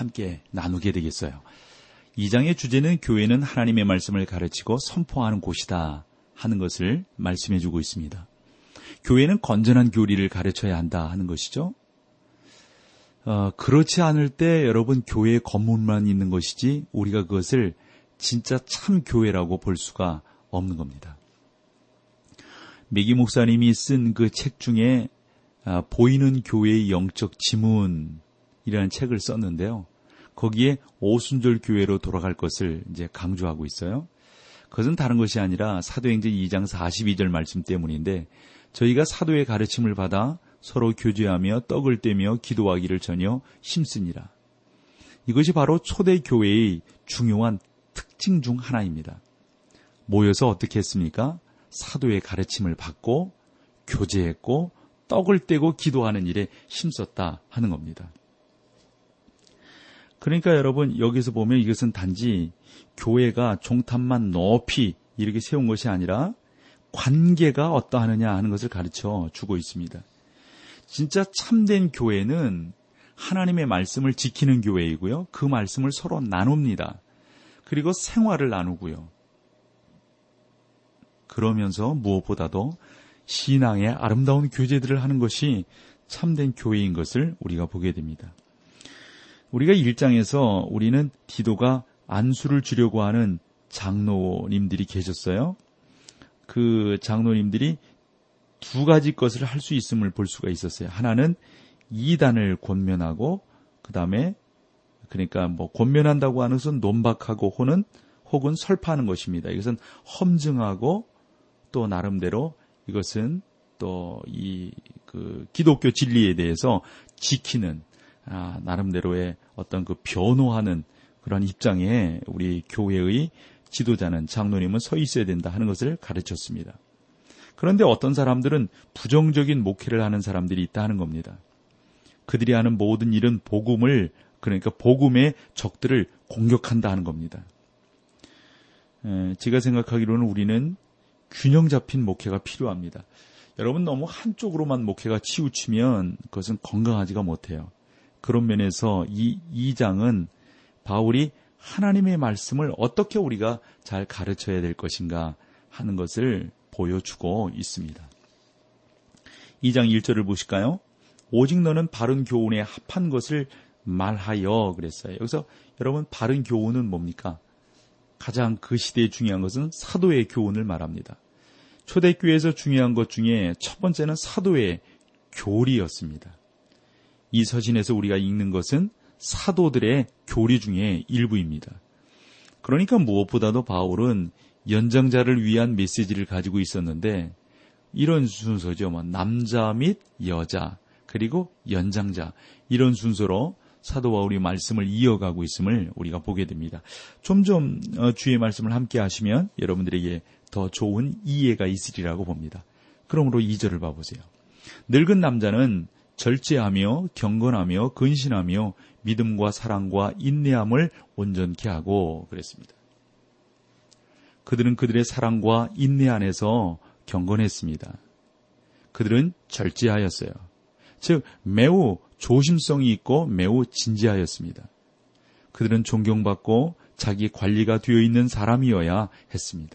함께 나누게 되겠어요. 2장의 주제는 교회는 하나님의 말씀을 가르치고 선포하는 곳이다 하는 것을 말씀해 주고 있습니다. 교회는 건전한 교리를 가르쳐야 한다 하는 것이죠. 어, 그렇지 않을 때 여러분 교회 건물만 있는 것이지 우리가 그것을 진짜 참 교회라고 볼 수가 없는 겁니다. 메기 목사님이 쓴 그 책 중에 아, 보이는 교회의 영적 지문이라는 책을 썼는데요. 거기에 오순절 교회로 돌아갈 것을 이제 강조하고 있어요. 그것은 다른 것이 아니라 사도행전 2장 42절 말씀 때문인데 저희가 사도의 가르침을 받아 서로 교제하며 떡을 떼며 기도하기를 전혀 힘쓰니라. 이것이 바로 초대 교회의 중요한 특징 중 하나입니다. 모여서 어떻게 했습니까? 사도의 가르침을 받고 교제했고 떡을 떼고 기도하는 일에 힘썼다 하는 겁니다. 그러니까 여러분 여기서 보면 이것은 단지 교회가 종탑만 높이 이렇게 세운 것이 아니라 관계가 어떠하느냐 하는 것을 가르쳐 주고 있습니다. 진짜 참된 교회는 하나님의 말씀을 지키는 교회이고요. 그 말씀을 서로 나눕니다. 그리고 생활을 나누고요. 그러면서 무엇보다도 신앙의 아름다운 교제들을 하는 것이 참된 교회인 것을 우리가 보게 됩니다. 우리가 1장에서 우리는 디도가 안수를 주려고 하는 장로님들이 계셨어요. 그 장로님들이 두 가지 것을 할 수 있음을 볼 수가 있었어요. 하나는 이단을 권면하고 그 다음에 그러니까 뭐 권면한다고 하는 것은 논박하고 호는 혹은 설파하는 것입니다. 이것은 험증하고 또 나름대로 이것은 또 이 그 기독교 진리에 대해서 지키는 아, 나름대로의 어떤 그 변호하는 그런 입장에 우리 교회의 지도자는 장로님은 서 있어야 된다 하는 것을 가르쳤습니다. 그런데 어떤 사람들은 부정적인 목회를 하는 사람들이 있다 하는 겁니다. 그들이 하는 모든 일은 복음을 그러니까 복음의 적들을 공격한다 하는 겁니다. 제가 생각하기로는 우리는 균형 잡힌 목회가 필요합니다. 여러분 너무 한쪽으로만 목회가 치우치면 그것은 건강하지가 못해요. 그런 면에서 이 2장은 바울이 하나님의 말씀을 어떻게 우리가 잘 가르쳐야 될 것인가 하는 것을 보여주고 있습니다. 2장 1절을 보실까요? 오직 너는 바른 교훈에 합한 것을 말하여 그랬어요. 여기서 여러분 바른 교훈은 뭡니까? 가장 그 시대에 중요한 것은 사도의 교훈을 말합니다. 초대교회에서 중요한 것 중에 첫 번째는 사도의 교리였습니다. 이 서신에서 우리가 읽는 것은 사도들의 교리 중에 일부입니다. 그러니까 무엇보다도 바울은 연장자를 위한 메시지를 가지고 있었는데 이런 순서죠. 뭐 남자 및 여자 그리고 연장자 이런 순서로 사도 바울이 말씀을 이어가고 있음을 우리가 보게 됩니다. 좀좀 어, 주의 말씀을 함께 하시면 여러분들에게 더 좋은 이해가 있으리라고 봅니다. 그러므로 2절을 봐보세요. 늙은 남자는 절제하며 경건하며 근신하며 믿음과 사랑과 인내함을 온전케 하고 그랬습니다. 그들은 그들의 사랑과 인내 안에서 경건했습니다. 그들은 절제하였어요. 즉 매우 조심성이 있고 매우 진지하였습니다. 그들은 존경받고 자기 관리가 되어 있는 사람이어야 했습니다.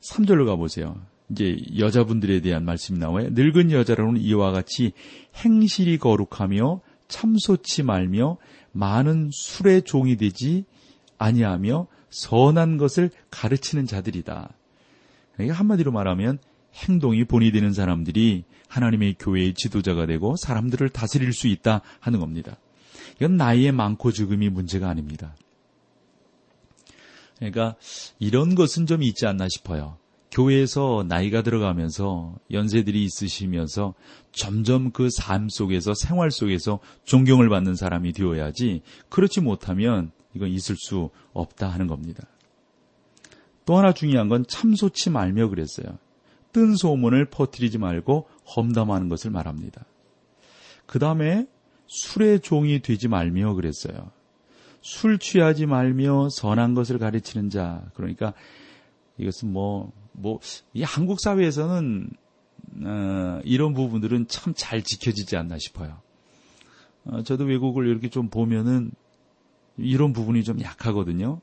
3절로 가보세요. 이제 여자분들에 대한 말씀이 나와요. 늙은 여자로는 이와 같이 행실이 거룩하며 참소치 말며 많은 술의 종이 되지 아니하며 선한 것을 가르치는 자들이다. 그러니까 한마디로 말하면 행동이 본이 되는 사람들이 하나님의 교회의 지도자가 되고 사람들을 다스릴 수 있다 하는 겁니다. 이건 나이에 많고 적음이 문제가 아닙니다. 그러니까 이런 것은 좀 있지 않나 싶어요. 교회에서 나이가 들어가면서 연세들이 있으시면서 점점 그 삶 속에서 생활 속에서 존경을 받는 사람이 되어야지 그렇지 못하면 이건 있을 수 없다 하는 겁니다. 또 하나 중요한 건 참소치 말며 그랬어요. 뜬 소문을 퍼뜨리지 말고 험담하는 것을 말합니다. 그 다음에 술의 종이 되지 말며 그랬어요. 술 취하지 말며 선한 것을 가르치는 자. 그러니까 이것은 뭐, 뭐, 이 한국 사회에서는, 어, 이런 부분들은 참 잘 지켜지지 않나 싶어요. 어, 저도 외국을 이렇게 좀 보면은 이런 부분이 좀 약하거든요.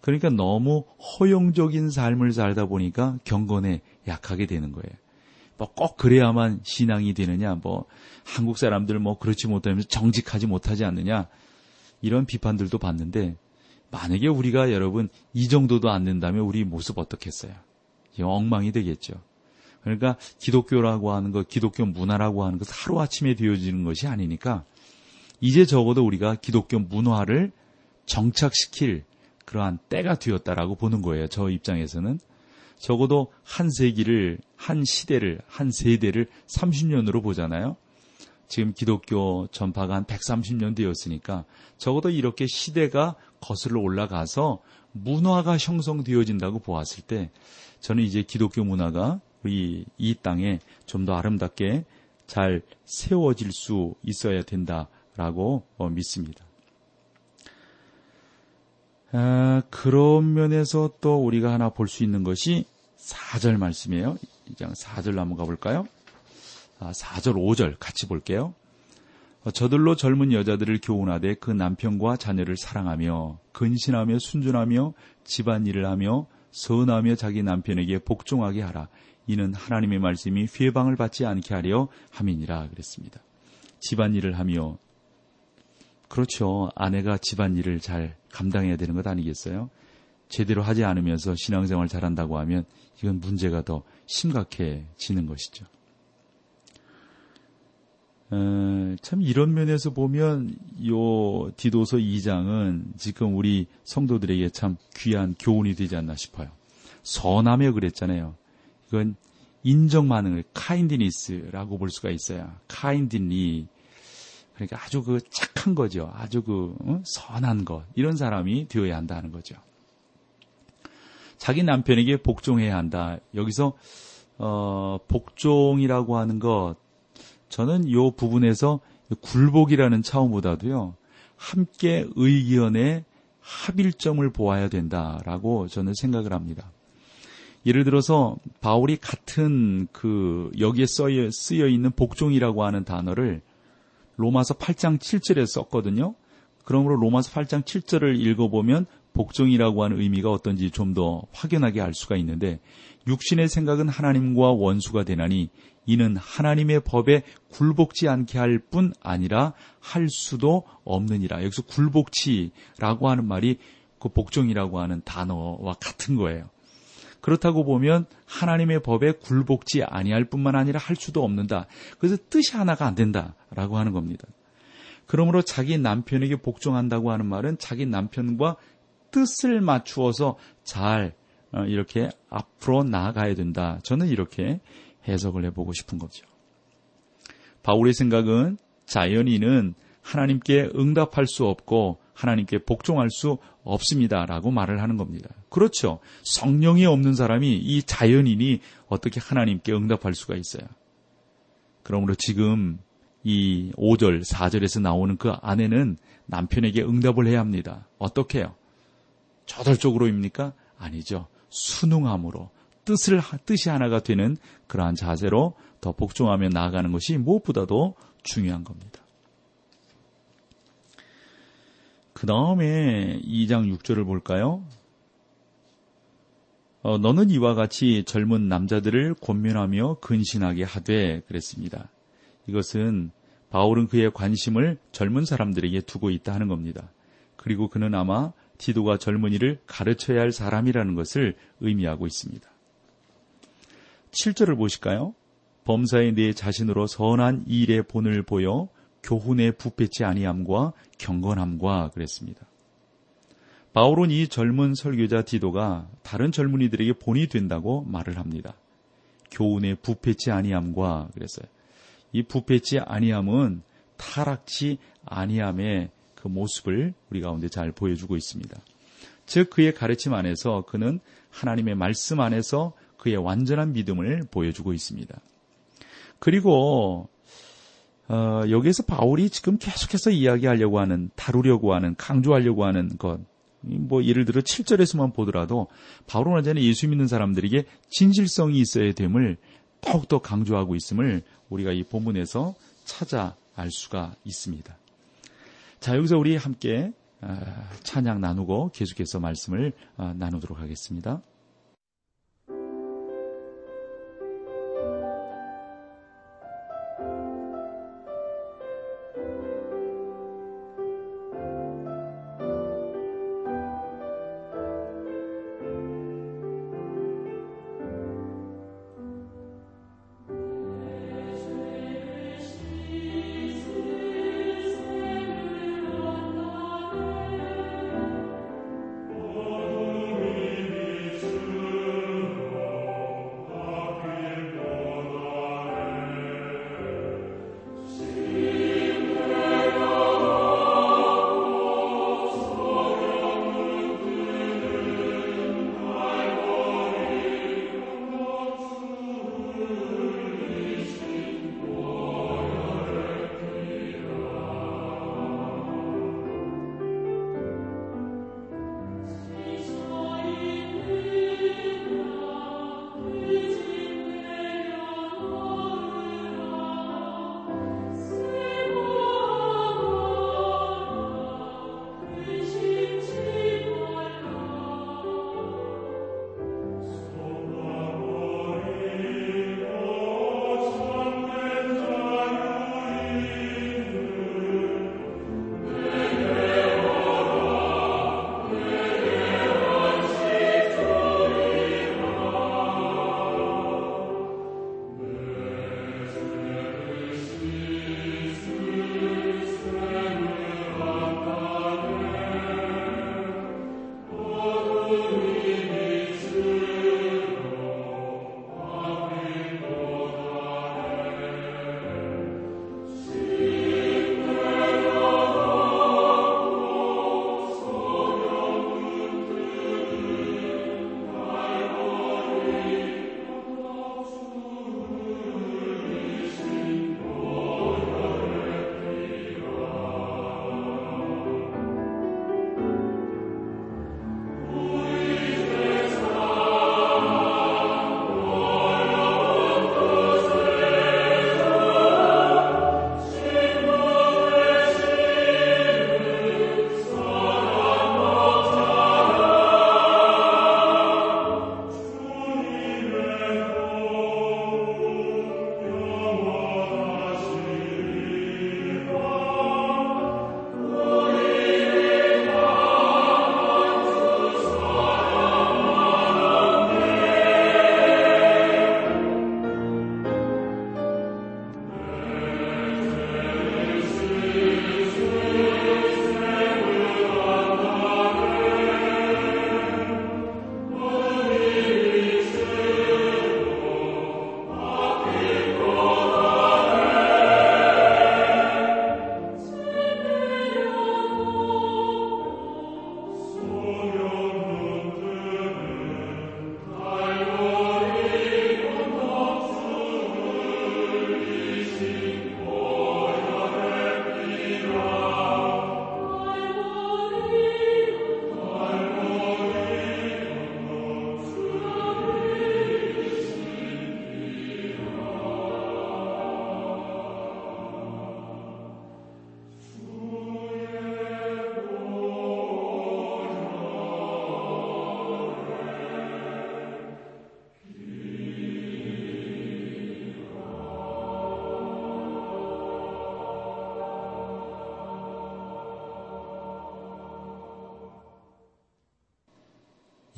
그러니까 너무 허용적인 삶을 살다 보니까 경건에 약하게 되는 거예요. 뭐 꼭 그래야만 신앙이 되느냐, 뭐 한국 사람들 뭐 그렇지 못하면서 정직하지 못하지 않느냐, 이런 비판들도 봤는데 만약에 우리가 여러분 이 정도도 안 된다면 우리 모습 어떻겠어요? 엉망이 되겠죠. 그러니까 기독교라고 하는 것, 기독교 문화라고 하는 것 하루아침에 되어지는 것이 아니니까 이제 적어도 우리가 기독교 문화를 정착시킬 그러한 때가 되었다라고 보는 거예요. 저 입장에서는. 적어도 한 세기를, 한 시대를, 한 세대를 30년으로 보잖아요. 지금 기독교 전파가 한 130년 되었으니까 적어도 이렇게 시대가 거슬러 올라가서 문화가 형성되어진다고 보았을 때 저는 이제 기독교 문화가 우리 이 땅에 좀 더 아름답게 잘 세워질 수 있어야 된다라고 어, 믿습니다. 아, 그런 면에서 또 우리가 하나 볼 수 있는 것이 4절 말씀이에요. 이장 4절 한번 가볼까요? 아, 4절, 5절 같이 볼게요. 어, 저들로 젊은 여자들을 교훈하되 그 남편과 자녀를 사랑하며 근신하며 순준하며 집안일을 하며 선하며 자기 남편에게 복종하게 하라. 이는 하나님의 말씀이 회방을 받지 않게 하려 함이니라 그랬습니다. 집안일을 하며 그렇죠. 아내가 집안일을 잘 감당해야 되는 것 아니겠어요? 제대로 하지 않으면서 신앙생활 잘한다고 하면 이건 문제가 더 심각해지는 것이죠. 어, 참 이런 면에서 보면 요 디도서 2장은 지금 우리 성도들에게 참 귀한 교훈이 되지 않나 싶어요. 선하며 그랬잖아요. 이건 인정 반응을 카인디니스라고 볼 수가 있어요. 카인디니 그러니까 아주 그 착한 거죠. 아주 그 어? 선한 것 이런 사람이 되어야 한다는 거죠. 자기 남편에게 복종해야 한다. 여기서 어, 복종이라고 하는 것 저는 이 부분에서 굴복이라는 차원보다도요, 함께 의견의 합일점을 보아야 된다라고 저는 생각을 합니다. 예를 들어서 바울이 같은 그 여기에 쓰여, 쓰여 있는 복종이라고 하는 단어를 로마서 8장 7절에 썼거든요. 그러므로 로마서 8장 7절을 읽어보면 복종이라고 하는 의미가 어떤지 좀 더 확연하게 알 수가 있는데 육신의 생각은 하나님과 원수가 되나니 이는 하나님의 법에 굴복지 않게 할 뿐 아니라 할 수도 없느니라. 여기서 굴복치라고 하는 말이 그 복종이라고 하는 단어와 같은 거예요. 그렇다고 보면 하나님의 법에 굴복지 아니할 뿐만 아니라 할 수도 없는다. 그래서 뜻이 하나가 안 된다라고 하는 겁니다. 그러므로 자기 남편에게 복종한다고 하는 말은 자기 남편과 뜻을 맞추어서 잘 어, 이렇게 앞으로 나아가야 된다. 저는 이렇게 해석을 해보고 싶은 거죠. 바울의 생각은 자연인은 하나님께 응답할 수 없고 하나님께 복종할 수 없습니다 라고 말을 하는 겁니다. 그렇죠. 성령이 없는 사람이 이 자연인이 어떻게 하나님께 응답할 수가 있어요. 그러므로 지금 이 5절, 4절에서 나오는 그 아내는 남편에게 응답을 해야 합니다. 어떻게 해요? 저돌적으로입니까? 아니죠. 순응함으로 뜻을 뜻이 하나가 되는 그러한 자세로 더 복종하며 나아가는 것이 무엇보다도 중요한 겁니다. 그 다음에 2장 6절을 볼까요? 어, 너는 이와 같이 젊은 남자들을 권면하며 근신하게 하되 그랬습니다. 이것은 바울은 그의 관심을 젊은 사람들에게 두고 있다 하는 겁니다. 그리고 그는 아마 디도가 젊은이를 가르쳐야 할 사람이라는 것을 의미하고 있습니다. 7절을 보실까요? 범사에 내 자신으로 선한 일의 본을 보여 교훈에 부패치 아니함과 경건함과 그랬습니다. 바울은 이 젊은 설교자 디도가 다른 젊은이들에게 본이 된다고 말을 합니다. 교훈의 부패치 아니함과 그랬어요. 이 부패치 아니함은 타락치 아니함의 그 모습을 우리 가운데 잘 보여주고 있습니다. 즉 그의 가르침 안에서 그는 하나님의 말씀 안에서 그의 완전한 믿음을 보여주고 있습니다. 그리고 어, 여기에서 바울이 지금 계속해서 이야기하려고 하는 다루려고 하는 강조하려고 하는 것. 뭐 예를 들어 7절에서만 보더라도 바울은 언제나 예수 믿는 사람들에게 진실성이 있어야 됨을 더욱더 강조하고 있음을 우리가 이 본문에서 찾아 알 수가 있습니다. 자, 여기서 우리 함께 아, 찬양 나누고 계속해서 말씀을 아, 나누도록 하겠습니다.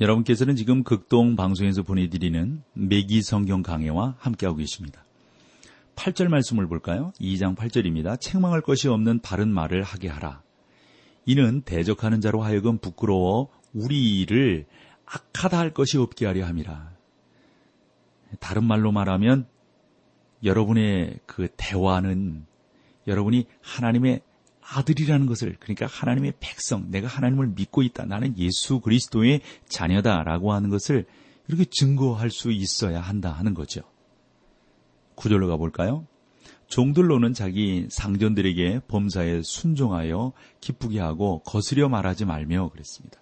여러분께서는 지금 극동 방송에서 보내드리는 매기 성경 강해와 함께하고 계십니다. 8절 말씀을 볼까요? 2장 8절입니다. 책망할 것이 없는 바른 말을 하게 하라. 이는 대적하는 자로 하여금 부끄러워 우리를 악하다 할 것이 없게 하려 함이라. 다른 말로 말하면 여러분의 그 대화는 여러분이 하나님의 아들이라는 것을 그러니까 하나님의 백성, 내가 하나님을 믿고 있다. 나는 예수 그리스도의 자녀다라고 하는 것을 이렇게 증거할 수 있어야 한다 하는 거죠. 구절로 가볼까요? 종들로는 자기 상전들에게 범사에 순종하여 기쁘게 하고 거스려 말하지 말며 그랬습니다.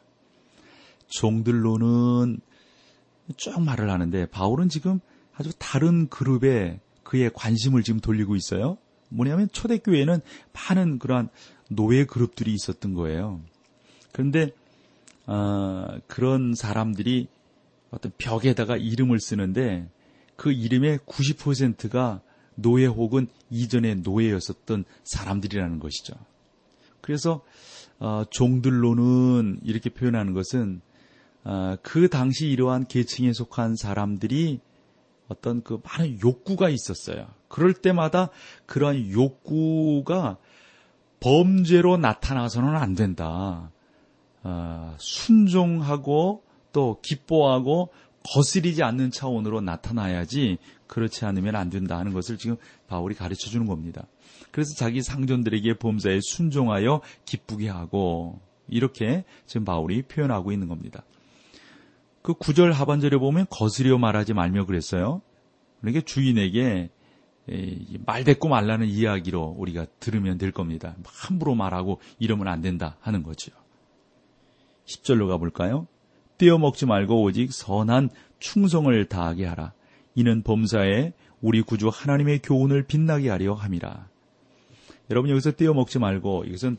종들로는 쭉 말을 하는데 바울은 지금 아주 다른 그룹에 그의 관심을 지금 돌리고 있어요. 뭐냐면 초대교회에는 많은 그러한 노예 그룹들이 있었던 거예요. 그런데 어, 그런 사람들이 어떤 벽에다가 이름을 쓰는데 그 이름의 90%가 노예 혹은 이전의 노예였었던 사람들이라는 것이죠. 그래서 어, 종들로는 이렇게 표현하는 것은 어, 그 당시 이러한 계층에 속한 사람들이 어떤 그 많은 욕구가 있었어요. 그럴 때마다 그러한 욕구가 범죄로 나타나서는 안 된다. 어, 순종하고 또 기뻐하고 거스리지 않는 차원으로 나타나야지 그렇지 않으면 안 된다 하는 것을 지금 바울이 가르쳐 주는 겁니다. 그래서 자기 상전들에게 범사에 순종하여 기쁘게 하고 이렇게 지금 바울이 표현하고 있는 겁니다. 그 구절 하반절에 보면 거스려 말하지 말며 그랬어요. 그러니까 주인에게 말대꾸 말라는 이야기로 우리가 들으면 될 겁니다. 함부로 말하고 이러면 안 된다 하는 거죠. 10절로 가볼까요? 떼어먹지 말고 오직 선한 충성을 다하게 하라. 이는 범사에 우리 구주 하나님의 교훈을 빛나게 하려 함이라. 여러분 여기서 떼어먹지 말고 이것은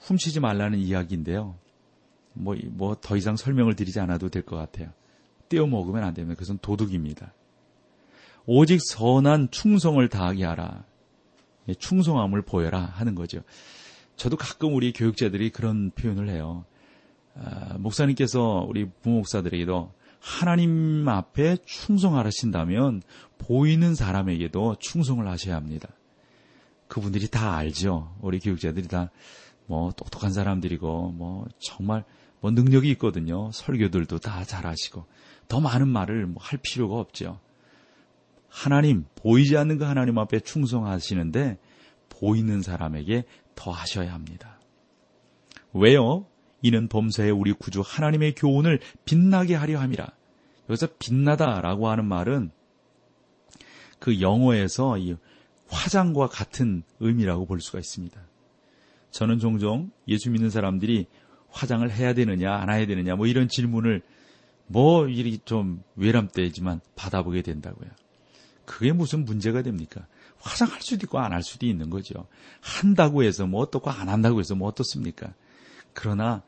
훔치지 말라는 이야기인데요. 뭐, 뭐, 더 이상 설명을 드리지 않아도 될 것 같아요. 떼어 먹으면 안 됩니다. 그것은 도둑입니다. 오직 선한 충성을 다하게 하라. 예, 충성함을 보여라 하는 거죠. 저도 가끔 우리 교육자들이 그런 표현을 해요. 아, 목사님께서 우리 부목사들에게도 하나님 앞에 충성하신다면 보이는 사람에게도 충성을 하셔야 합니다. 그분들이 다 알죠. 우리 교육자들이 다 뭐 똑똑한 사람들이고 뭐 정말 뭐 능력이 있거든요. 설교들도 다 잘하시고 더 많은 말을 뭐 할 필요가 없죠. 하나님 보이지 않는 그 하나님 앞에 충성하시는데 보이는 사람에게 더 하셔야 합니다. 왜요? 이는 범사에 우리 구주 하나님의 교훈을 빛나게 하려 함이라. 여기서 빛나다라고 하는 말은 그 영어에서 이 화장과 같은 의미라고 볼 수가 있습니다. 저는 종종 예수 믿는 사람들이 화장을 해야 되느냐 안 해야 되느냐 뭐 이런 질문을 뭐 이리 좀 외람되지만 받아보게 된다고요. 그게 무슨 문제가 됩니까? 화장할 수도 있고 안 할 수도 있는 거죠. 한다고 해서 뭐 어떻고 안 한다고 해서 뭐 어떻습니까? 그러나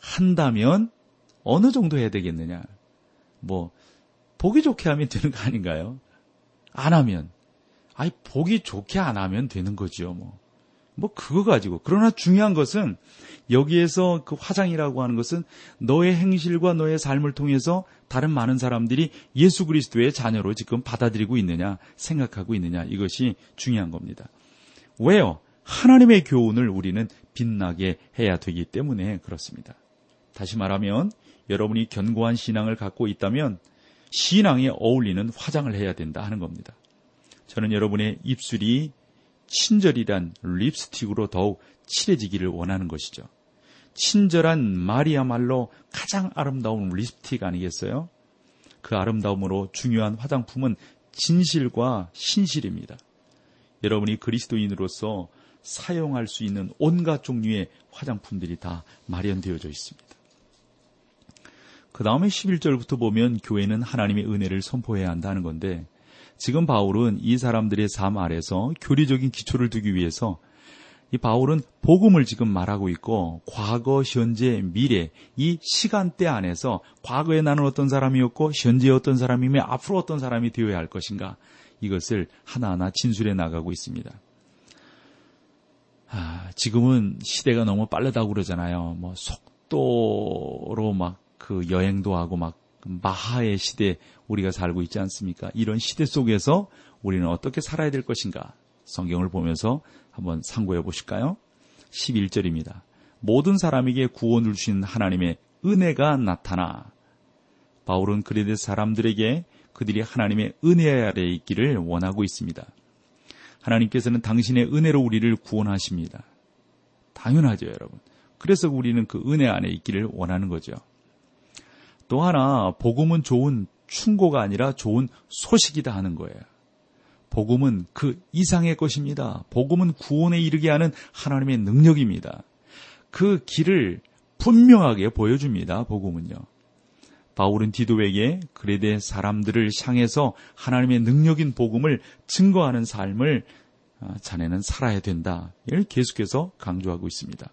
한다면 어느 정도 해야 되겠느냐? 뭐 보기 좋게 하면 되는 거 아닌가요? 안 하면 아니 보기 좋게 안 하면 되는 거죠, 뭐. 뭐 그거 가지고 그러나 중요한 것은 여기에서 그 화장이라고 하는 것은 너의 행실과 너의 삶을 통해서 다른 많은 사람들이 예수 그리스도의 자녀로 지금 받아들이고 있느냐 생각하고 있느냐 이것이 중요한 겁니다. 왜요? 하나님의 교훈을 우리는 빛나게 해야 되기 때문에 그렇습니다. 다시 말하면 여러분이 견고한 신앙을 갖고 있다면 신앙에 어울리는 화장을 해야 된다 하는 겁니다. 저는 여러분의 입술이 친절이란 립스틱으로 더욱 칠해지기를 원하는 것이죠. 친절한 말이야말로 가장 아름다운 립스틱 아니겠어요? 그 아름다움으로 중요한 화장품은 진실과 신실입니다. 여러분이 그리스도인으로서 사용할 수 있는 온갖 종류의 화장품들이 다 마련되어져 있습니다. 그 다음에 11절부터 보면 교회는 하나님의 은혜를 선포해야 한다는 건데 지금 바울은 이 사람들의 삶 아래서 교리적인 기초를 두기 위해서 이 바울은 복음을 지금 말하고 있고 과거, 현재, 미래 이 시간대 안에서 과거에 나는 어떤 사람이었고 현재에 어떤 사람이며 앞으로 어떤 사람이 되어야 할 것인가 이것을 하나하나 진술해 나가고 있습니다. 아, 지금은 시대가 너무 빠르다고 그러잖아요. 뭐 속도로 막 그 여행도 하고 막 마하의 시대 우리가 살고 있지 않습니까? 이런 시대 속에서 우리는 어떻게 살아야 될 것인가? 성경을 보면서 한번 상고해 보실까요? 11절입니다. 모든 사람에게 구원을 주신 하나님의 은혜가 나타나 바울은 그레데 사람들에게 그들이 하나님의 은혜 아래 있기를 원하고 있습니다. 하나님께서는 당신의 은혜로 우리를 구원하십니다. 당연하죠, 여러분. 그래서 우리는 그 은혜 안에 있기를 원하는 거죠. 또 하나, 복음은 좋은 충고가 아니라 좋은 소식이다 하는 거예요. 복음은 그 이상의 것입니다. 복음은 구원에 이르게 하는 하나님의 능력입니다. 그 길을 분명하게 보여줍니다. 복음은요. 바울은 디도에게 그레데 사람들을 향해서 하나님의 능력인 복음을 증거하는 삶을 아, 자네는 살아야 된다. 이를 계속해서 강조하고 있습니다.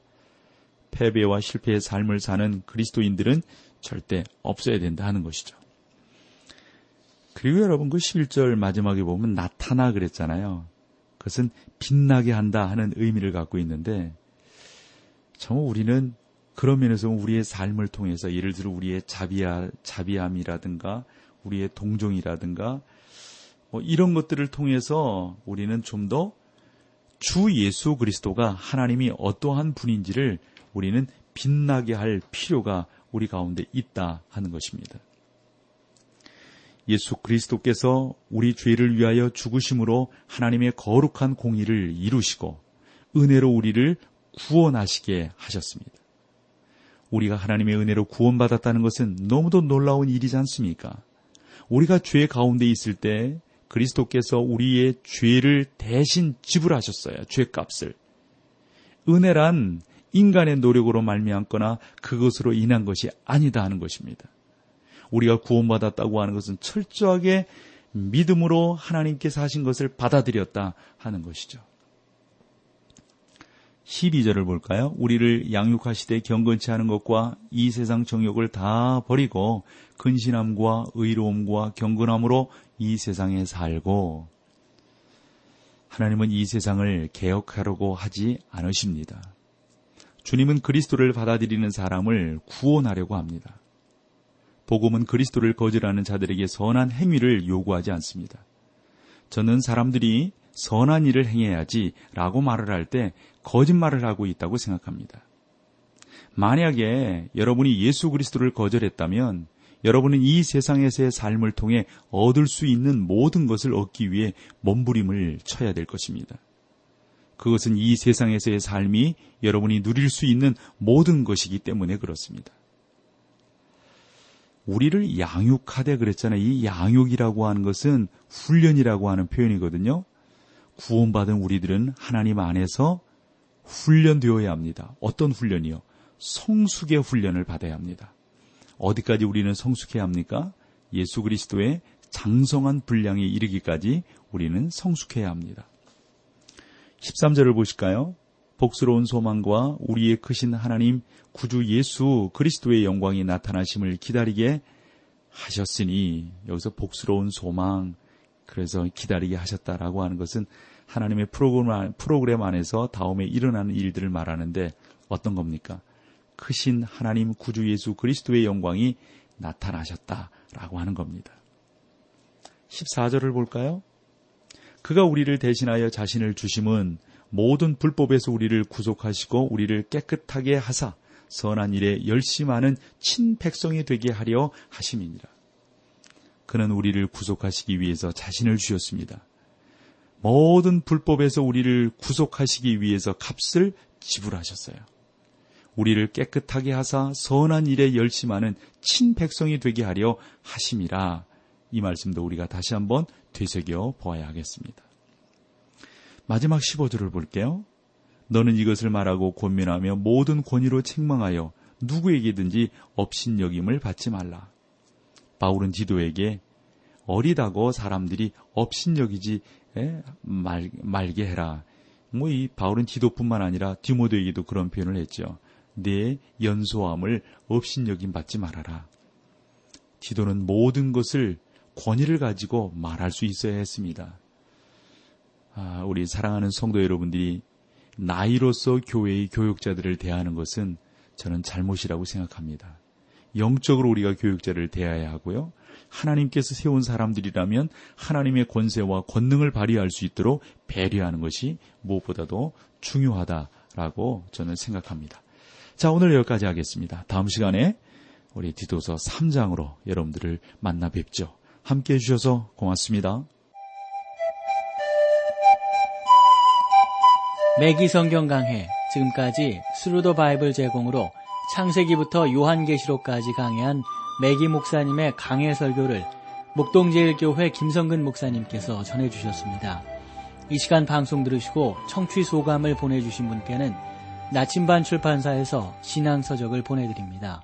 패배와 실패의 삶을 사는 그리스도인들은 절대 없어야 된다 하는 것이죠. 그리고 여러분 그 11절 마지막에 보면 나타나 그랬잖아요. 그것은 빛나게 한다 하는 의미를 갖고 있는데 정말 우리는 그런 면에서 우리의 삶을 통해서 예를 들어 우리의 자비야, 자비함이라든가 우리의 동정이라든가 뭐 이런 것들을 통해서 우리는 좀 더 주 예수 그리스도가 하나님이 어떠한 분인지를 우리는 빛나게 할 필요가 우리 가운데 있다 하는 것입니다. 예수 그리스도께서 우리 죄를 위하여 죽으심으로 하나님의 거룩한 공의를 이루시고 은혜로 우리를 구원하시게 하셨습니다. 우리가 하나님의 은혜로 구원받았다는 것은 너무도 놀라운 일이지 않습니까? 우리가 죄 가운데 있을 때 그리스도께서 우리의 죄를 대신 지불하셨어요. 죄값을. 은혜란 인간의 노력으로 말미암거나 그것으로 인한 것이 아니다 하는 것입니다. 우리가 구원받았다고 하는 것은 철저하게 믿음으로 하나님께서 하신 것을 받아들였다 하는 것이죠. 12절을 볼까요? 우리를 양육하시되 경건치 않은 것과 이 세상 정욕을 다 버리고 근신함과 의로움과 경건함으로 이 세상에 살고 하나님은 이 세상을 개혁하려고 하지 않으십니다. 주님은 그리스도를 받아들이는 사람을 구원하려고 합니다. 복음은 그리스도를 거절하는 자들에게 선한 행위를 요구하지 않습니다. 저는 사람들이 선한 일을 행해야지 라고 말을 할 때 거짓말을 하고 있다고 생각합니다. 만약에 여러분이 예수 그리스도를 거절했다면 여러분은 이 세상에서의 삶을 통해 얻을 수 있는 모든 것을 얻기 위해 몸부림을 쳐야 될 것입니다. 그것은 이 세상에서의 삶이 여러분이 누릴 수 있는 모든 것이기 때문에 그렇습니다. 우리를 양육하되 그랬잖아요. 이 양육이라고 하는 것은 훈련이라고 하는 표현이거든요. 구원받은 우리들은 하나님 안에서 훈련되어야 합니다. 어떤 훈련이요? 성숙의 훈련을 받아야 합니다. 어디까지 우리는 성숙해야 합니까? 예수 그리스도의 장성한 분량에 이르기까지 우리는 성숙해야 합니다. 13절을 보실까요? 복스러운 소망과 우리의 크신 하나님 구주 예수 그리스도의 영광이 나타나심을 기다리게 하셨으니 여기서 복스러운 소망 그래서 기다리게 하셨다라고 하는 것은 하나님의 프로그램, 안에서 다음에 일어나는 일들을 말하는데 어떤 겁니까? 크신 하나님 구주 예수 그리스도의 영광이 나타나셨다라고 하는 겁니다. 14절을 볼까요? 그가 우리를 대신하여 자신을 주심은 모든 불법에서 우리를 구속하시고 우리를 깨끗하게 하사 선한 일에 열심하는 친백성이 되게 하려 하심이니라. 그는 우리를 구속하시기 위해서 자신을 주셨습니다. 모든 불법에서 우리를 구속하시기 위해서 값을 지불하셨어요. 우리를 깨끗하게 하사 선한 일에 열심하는 친백성이 되게 하려 하심이라. 이 말씀도 우리가 다시 한번 되새겨 보아야 하겠습니다. 마지막 15절을 볼게요. 너는 이것을 말하고 권면하며 모든 권위로 책망하여 누구에게든지 업신여김을 받지 말라. 바울은 디도에게 어리다고 사람들이 업신여기지 말, 말게 해라. 뭐 이 바울은 디도뿐만 아니라 디모데에게도 그런 표현을 했죠. 내 연소함을 업신여김 받지 말아라. 디도는 모든 것을 권위를 가지고 말할 수 있어야 했습니다. 아, 우리 사랑하는 성도 여러분들이 나이로서 교회의 교육자들을 대하는 것은 저는 잘못이라고 생각합니다. 영적으로 우리가 교육자를 대해야 하고요. 하나님께서 세운 사람들이라면 하나님의 권세와 권능을 발휘할 수 있도록 배려하는 것이 무엇보다도 중요하다라고 저는 생각합니다. 자, 오늘 여기까지 하겠습니다. 다음 시간에 우리 디도서 3장으로 여러분들을 만나 뵙죠. 함께 해주셔서 고맙습니다. 매기 성경 강해 지금까지 Thru the Bible 제공으로 창세기부터 요한계시록까지 강해한 매기 목사님의 강해 설교를 목동제일교회 김성근 목사님께서 전해주셨습니다. 이 시간 방송 들으시고 청취 소감을 보내주신 분께는 나침반 출판사에서 신앙서적을 보내드립니다.